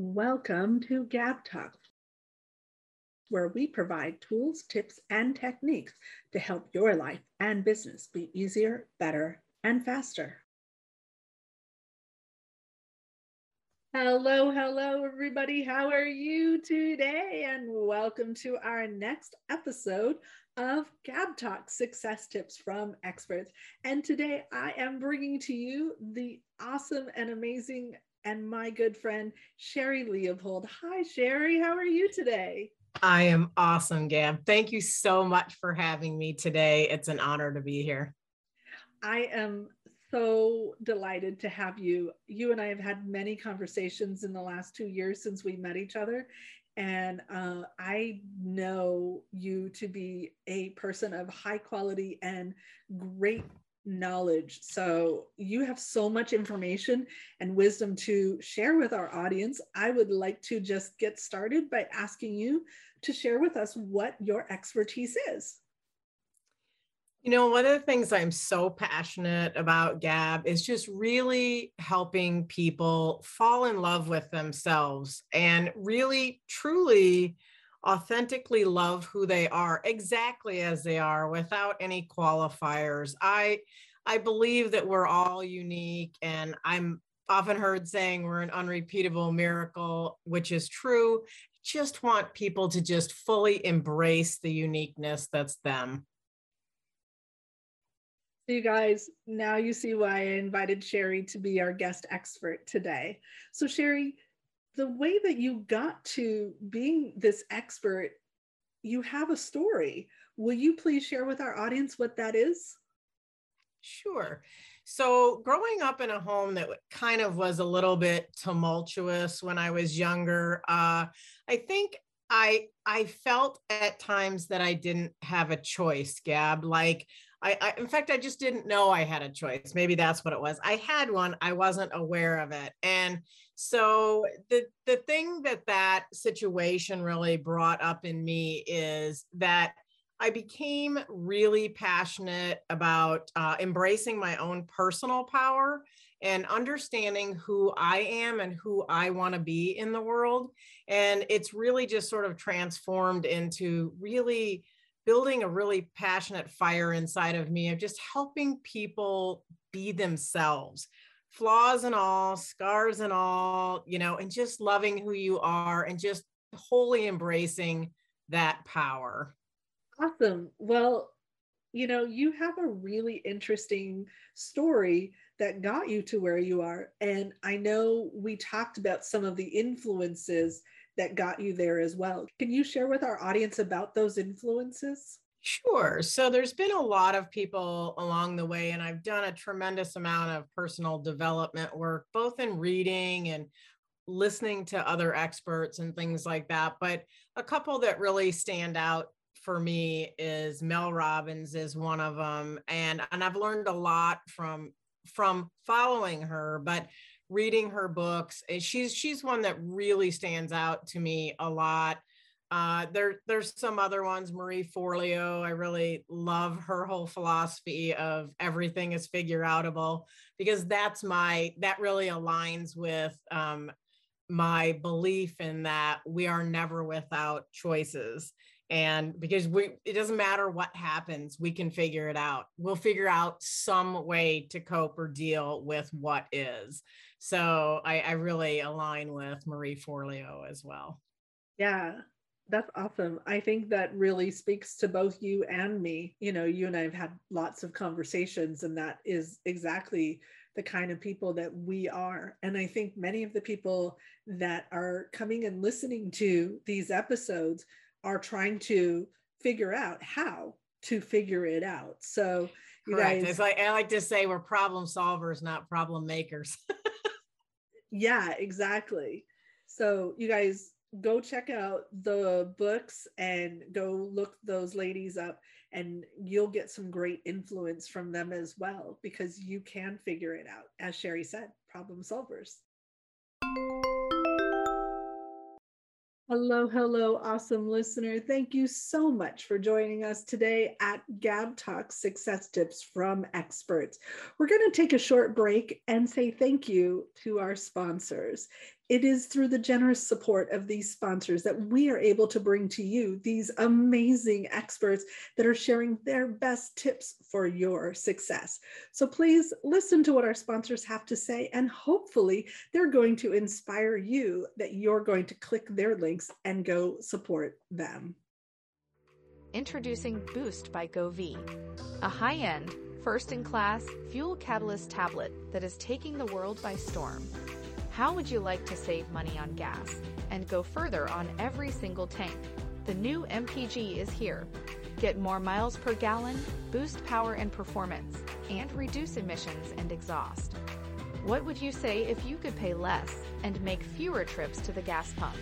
Welcome to Gab Talk, where we provide tools, tips, and techniques to help your life and business be easier, better, and faster. Hello, hello, everybody. How are you today? And welcome to our next episode of Gab Talk Success Tips from Experts. And today I am bringing to you the awesome and amazing and my good friend Sherri Leopold. Hi, Sherri. How are you today? I am awesome, Gab. Thank you so much for having me today. It's an honor to be here. I am so delighted to have you. You and I have had many conversations in the last two years since we met each other. And uh, I know you to be a person of high quality and great knowledge. So you have so much information and wisdom to share with our audience. I would like to just get started by asking you to share with us what your expertise is. You know, one of the things I'm so passionate about, Gab, is just really helping people fall in love with themselves and really, truly authentically love who they are exactly as they are without any qualifiers. I I believe that we're all unique and I'm often heard saying we're an unrepeatable miracle, which is true. Just want people to just fully embrace the uniqueness that's them. You guys, now you see why I invited Sherri to be our guest expert today. So Sherri, the way that you got to being this expert, you have a story. Will you please share with our audience what that is? Sure. So, growing up in a home that kind of was a little bit tumultuous when I was younger, uh, I think I I felt at times that I didn't have a choice, Gab. Like I, I, in fact, I just didn't know I had a choice. Maybe that's what it was. I had one, I wasn't aware of it. And so the the thing that that situation really brought up in me is that I became really passionate about uh, embracing my own personal power and understanding who I am and who I want to be in the world. And it's really just sort of transformed into really building a really passionate fire inside of me of just helping people be themselves flaws and all scars and all you know and just loving who you are and just wholly embracing that power awesome well you know you have a really interesting story that got you to where you are and i know we talked about some of the influences that got you there as well. Can you share with our audience about those influences? Sure. So there's been a lot of people along the way, and I've done a tremendous amount of personal development work, both in reading and listening to other experts and things like that. But a couple that really stand out for me is Mel Robbins is one of them, and and I've learned a lot from from following her. But reading her books. Eh, she's she's one that really stands out to me a lot. Uh, there there's some other ones. Marie Forleo. I really love her whole philosophy of everything is figure outable because that's my that really aligns with um, my belief in that we are never without choices and because we it doesn't matter what happens we can figure it out we'll figure out some way to cope or deal with what is so I, I really align with Marie Forleo as well. Yeah, that's awesome. I think that really speaks to both you and me. You know, you and I have had lots of conversations, and that is exactly the kind of people that we are. And I think many of the people that are coming and listening to these episodes are trying to figure out how to figure it out. So, you Correct. guys, it's like I like to say we're problem solvers, not problem makers. Yeah, exactly. So you guys go check out the books and go look those ladies up and you'll get some great influence from them as well because you can figure it out as Sherri said problem solvers Hello, hello, awesome listener. Thank you so much for joining us today at Gab Talk Success Tips from Experts. We're going to take a short break and say thank you to our sponsors. It is through the generous support of these sponsors that we are able to bring to you these amazing experts that are sharing their best tips for your success. So please listen to what our sponsors have to say, and hopefully, they're going to inspire you that you're going to click their links and go support them. Introducing Boost by Govvi, a high end, first in class fuel catalyst tablet that is taking the world by storm. How would you like to save money on gas and go further on every single tank? The new MPG is here. Get more miles per gallon, boost power and performance, and reduce emissions and exhaust. What would you say if you could pay less and make fewer trips to the gas pump?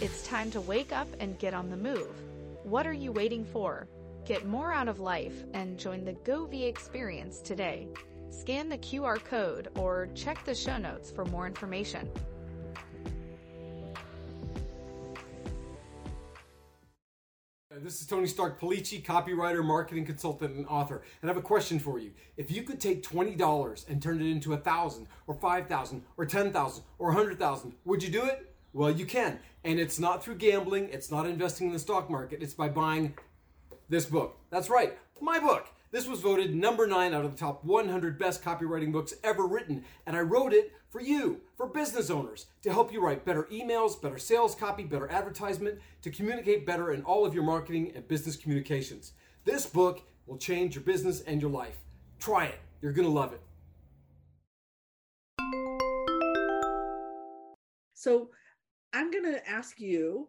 It's time to wake up and get on the move. What are you waiting for? Get more out of life and join the Govvi experience today. Scan the QR code or check the show notes for more information. This is Tony Stark Polici, copywriter, marketing consultant, and author. And I have a question for you. If you could take $20 and turn it into a thousand or five thousand or ten thousand or a hundred thousand, would you do it? Well, you can. And it's not through gambling, it's not investing in the stock market, it's by buying this book. That's right, my book. This was voted number nine out of the top 100 best copywriting books ever written, and I wrote it for you, for business owners, to help you write better emails, better sales copy, better advertisement, to communicate better in all of your marketing and business communications. This book will change your business and your life. Try it, you're gonna love it. So, I'm gonna ask you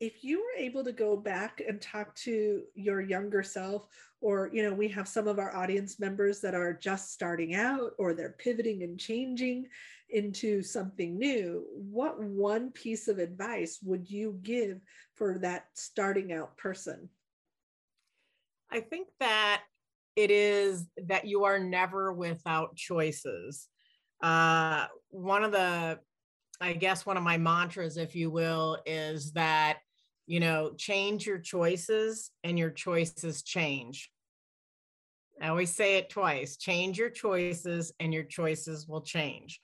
if you were able to go back and talk to your younger self or you know we have some of our audience members that are just starting out or they're pivoting and changing into something new what one piece of advice would you give for that starting out person? I think that it is that you are never without choices. Uh, one of the I guess one of my mantras, if you will, is that, you know, change your choices and your choices change. I always say it twice change your choices and your choices will change.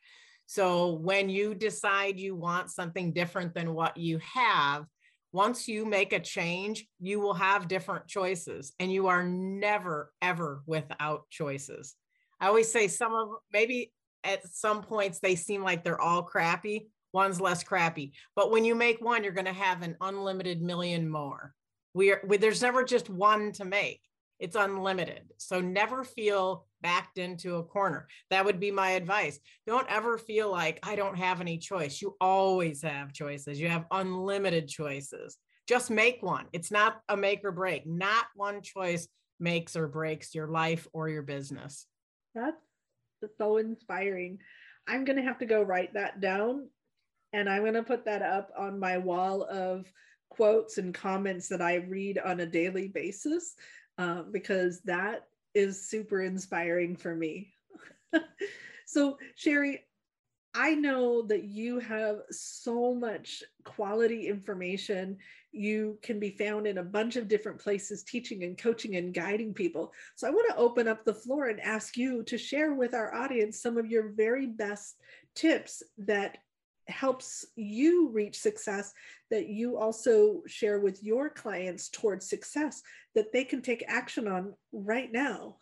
So when you decide you want something different than what you have, once you make a change, you will have different choices and you are never, ever without choices. I always say some of maybe at some points they seem like they're all crappy one's less crappy but when you make one you're going to have an unlimited million more. We are we, there's never just one to make it's unlimited. So never feel backed into a corner. That would be my advice. Don't ever feel like i don't have any choice. You always have choices. You have unlimited choices. Just make one. It's not a make or break. Not one choice makes or breaks your life or your business. That's so inspiring. I'm going to have to go write that down and I'm going to put that up on my wall of quotes and comments that I read on a daily basis uh, because that is super inspiring for me. so, Sherri, I know that you have so much quality information. You can be found in a bunch of different places teaching and coaching and guiding people. So I want to open up the floor and ask you to share with our audience some of your very best tips that helps you reach success that you also share with your clients towards success that they can take action on right now.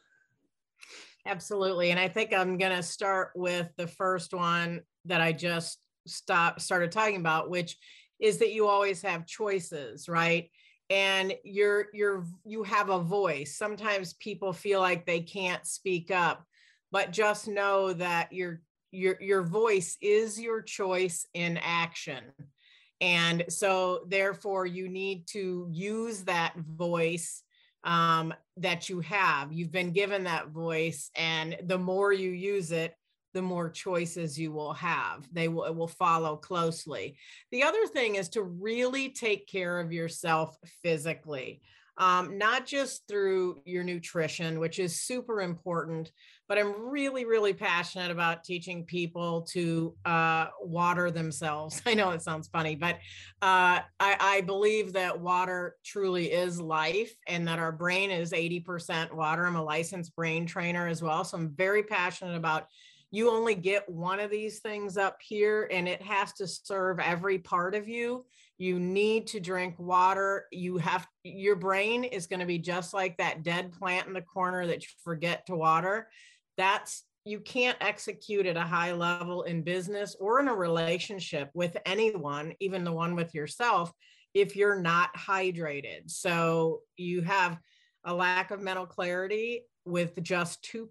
Absolutely. And I think I'm going to start with the first one that I just stopped started talking about, which is that you always have choices, right? And you're you're you have a voice. Sometimes people feel like they can't speak up, but just know that your your your voice is your choice in action. And so therefore you need to use that voice um, that you have. You've been given that voice, and the more you use it, the more choices you will have. They will, will follow closely. The other thing is to really take care of yourself physically, um, not just through your nutrition, which is super important, but I'm really, really passionate about teaching people to uh, water themselves. I know it sounds funny, but uh, I, I believe that water truly is life and that our brain is 80% water. I'm a licensed brain trainer as well. So I'm very passionate about you only get one of these things up here and it has to serve every part of you. You need to drink water. You have your brain is going to be just like that dead plant in the corner that you forget to water. That's you can't execute at a high level in business or in a relationship with anyone even the one with yourself if you're not hydrated. So you have a lack of mental clarity with just 2%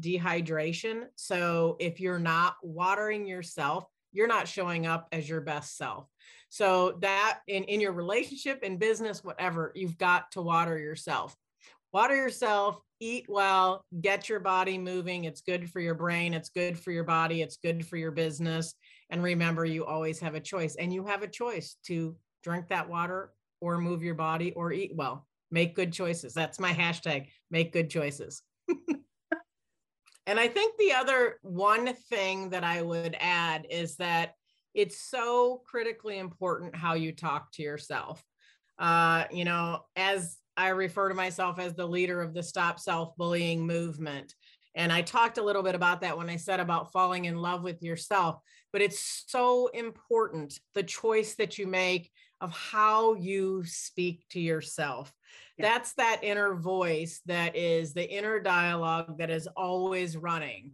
dehydration. So if you're not watering yourself, you're not showing up as your best self. So that in, in your relationship, in business, whatever, you've got to water yourself. Water yourself, eat well, get your body moving. It's good for your brain, it's good for your body, it's good for your business. And remember, you always have a choice, and you have a choice to drink that water or move your body or eat well make good choices. That's my hashtag, make good choices. and I think the other one thing that I would add is that it's so critically important how you talk to yourself. Uh, you know, as I refer to myself as the leader of the Stop Self Bullying movement. And I talked a little bit about that when I said about falling in love with yourself, but it's so important the choice that you make of how you speak to yourself. Yeah. That's that inner voice that is the inner dialogue that is always running.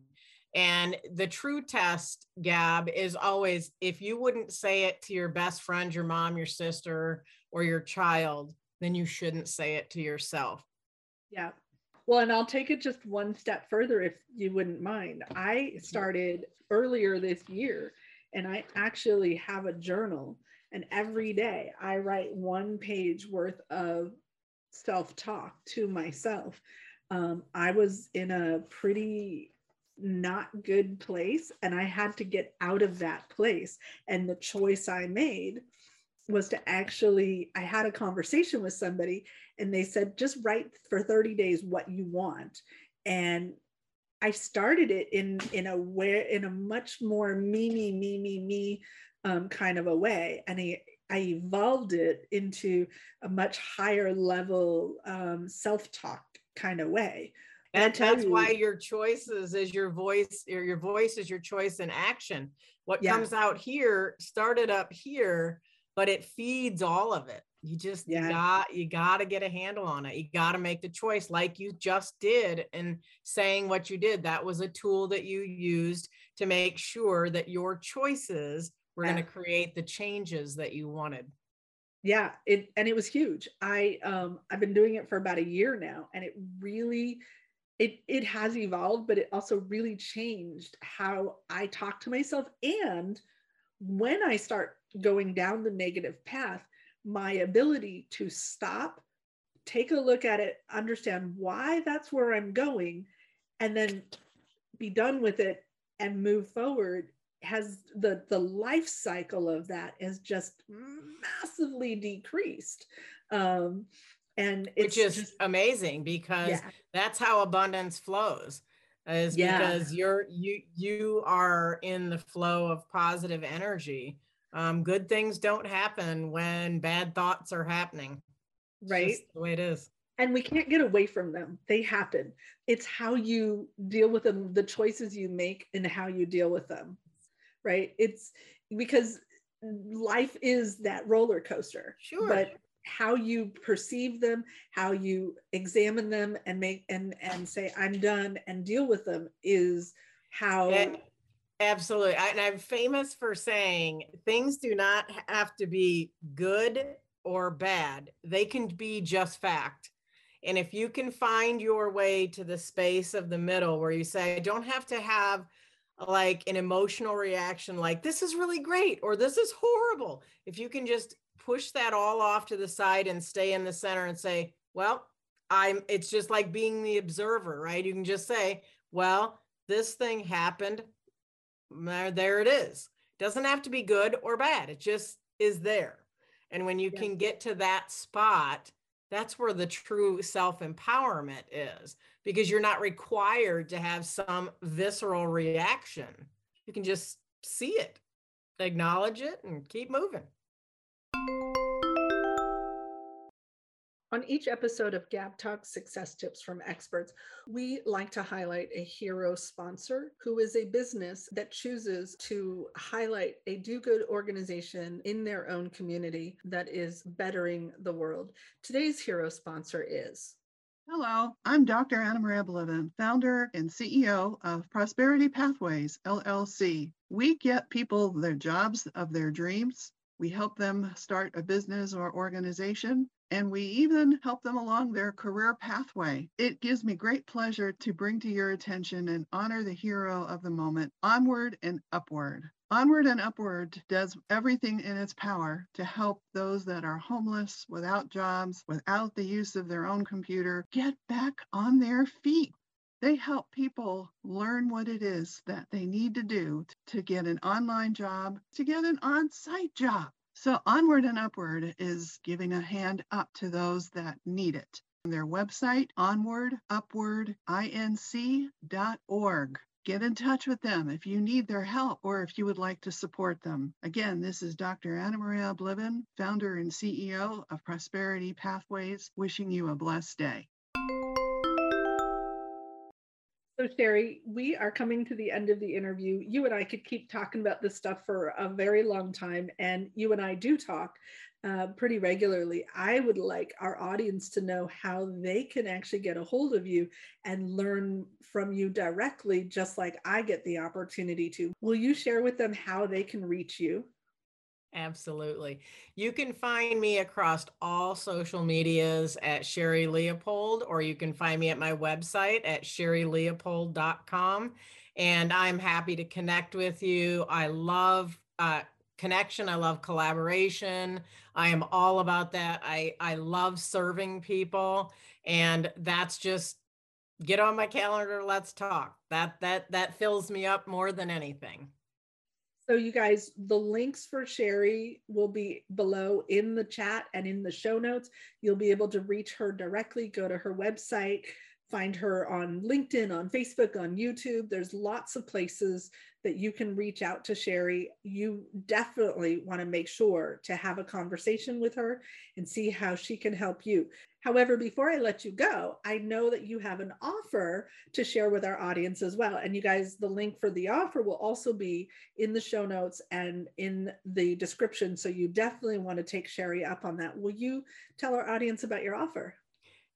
And the true test, Gab, is always if you wouldn't say it to your best friend, your mom, your sister, or your child, then you shouldn't say it to yourself. Yeah. Well, and I'll take it just one step further if you wouldn't mind. I mm-hmm. started earlier this year and I actually have a journal and every day I write one page worth of self talk to myself. Um, I was in a pretty not good place and I had to get out of that place. And the choice I made was to actually, I had a conversation with somebody and they said, just write for 30 days what you want. And I started it in in a way in a much more me me me me me um, kind of a way. And I, I evolved it into a much higher level um, self talk kind of way. And that's you, why your choices is your voice, your, your voice is your choice in action. What yeah. comes out here started up here, but it feeds all of it. You just yeah. got you got to get a handle on it. You got to make the choice like you just did and saying what you did. That was a tool that you used to make sure that your choices we're yeah. going to create the changes that you wanted. Yeah it and it was huge. I um i've been doing it for about a year now and it really it it has evolved but it also really changed how i talk to myself. And when i start going down the negative path my ability to stop take a look at it understand why that's where i'm going and then be done with it and move forward has the the life cycle of that has just massively decreased. Um and it's which is just, amazing because yeah. that's how abundance flows is yeah. because you're you you are in the flow of positive energy. Um good things don't happen when bad thoughts are happening. Right. the way it is. And we can't get away from them. They happen. It's how you deal with them the choices you make and how you deal with them right? It's because life is that roller coaster. Sure. But how you perceive them, how you examine them and make and and say I'm done and deal with them is how and, absolutely. and I'm famous for saying things do not have to be good or bad. They can be just fact. And if you can find your way to the space of the middle where you say, I don't have to have like an emotional reaction like this is really great or this is horrible. If you can just push that all off to the side and stay in the center and say well i'm it's just like being the observer right? You can just say well this thing happened. There it is. Doesn't have to be good or bad. It just is there. And when you yeah. can get to that spot that's where the true self empowerment is because you're not required to have some visceral reaction. You can just see it, acknowledge it, and keep moving. On each episode of Gab Talk Success Tips from Experts, we like to highlight a hero sponsor who is a business that chooses to highlight a do good organization in their own community that is bettering the world. Today's hero sponsor is. Hello, I'm Dr. AnnaMaria Bliven, founder and CEO of Prosperity Pathways, LLC. We get people their jobs of their dreams. We help them start a business or organization and we even help them along their career pathway. It gives me great pleasure to bring to your attention and honor the hero of the moment, Onward and Upward. Onward and Upward does everything in its power to help those that are homeless, without jobs, without the use of their own computer, get back on their feet. They help people learn what it is that they need to do to get an online job, to get an on site job. So, Onward and Upward is giving a hand up to those that need it. Their website, onwardupwardinc.org. Get in touch with them if you need their help or if you would like to support them. Again, this is Dr. AnnaMaria Bliven, founder and CEO of Prosperity Pathways, wishing you a blessed day. So, Sherri, we are coming to the end of the interview. You and I could keep talking about this stuff for a very long time, and you and I do talk uh, pretty regularly. I would like our audience to know how they can actually get a hold of you and learn from you directly, just like I get the opportunity to. Will you share with them how they can reach you? Absolutely. You can find me across all social medias at Sherri Leopold, or you can find me at my website at sherrileopold.com. And I'm happy to connect with you. I love uh, connection. I love collaboration. I am all about that. I, I love serving people. And that's just get on my calendar. Let's talk. That, that, that fills me up more than anything. So, you guys, the links for Sherri will be below in the chat and in the show notes. You'll be able to reach her directly, go to her website, find her on LinkedIn, on Facebook, on YouTube. There's lots of places that you can reach out to Sherri. You definitely want to make sure to have a conversation with her and see how she can help you. However, before I let you go, I know that you have an offer to share with our audience as well. And you guys, the link for the offer will also be in the show notes and in the description. So you definitely want to take Sherri up on that. Will you tell our audience about your offer?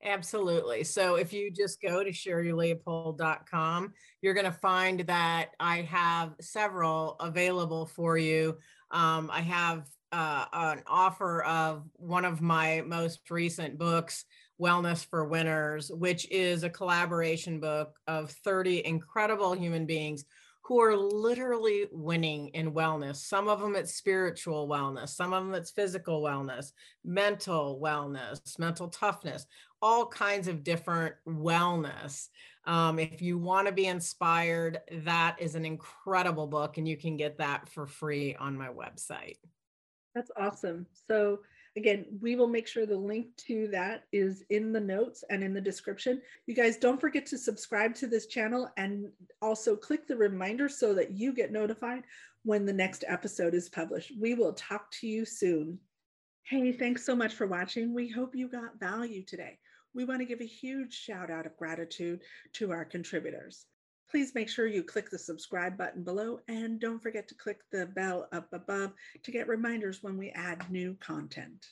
Absolutely. So if you just go to sherrileopold.com, you're going to find that I have several available for you. Um, I have uh, an offer of one of my most recent books, Wellness for Winners, which is a collaboration book of 30 incredible human beings who are literally winning in wellness. Some of them it's spiritual wellness, some of them it's physical wellness, mental wellness, mental toughness, all kinds of different wellness. Um, if you want to be inspired, that is an incredible book, and you can get that for free on my website. That's awesome. So, again, we will make sure the link to that is in the notes and in the description. You guys don't forget to subscribe to this channel and also click the reminder so that you get notified when the next episode is published. We will talk to you soon. Hey, thanks so much for watching. We hope you got value today. We want to give a huge shout out of gratitude to our contributors please make sure you click the subscribe button below and don't forget to click the bell up above to get reminders when we add new content.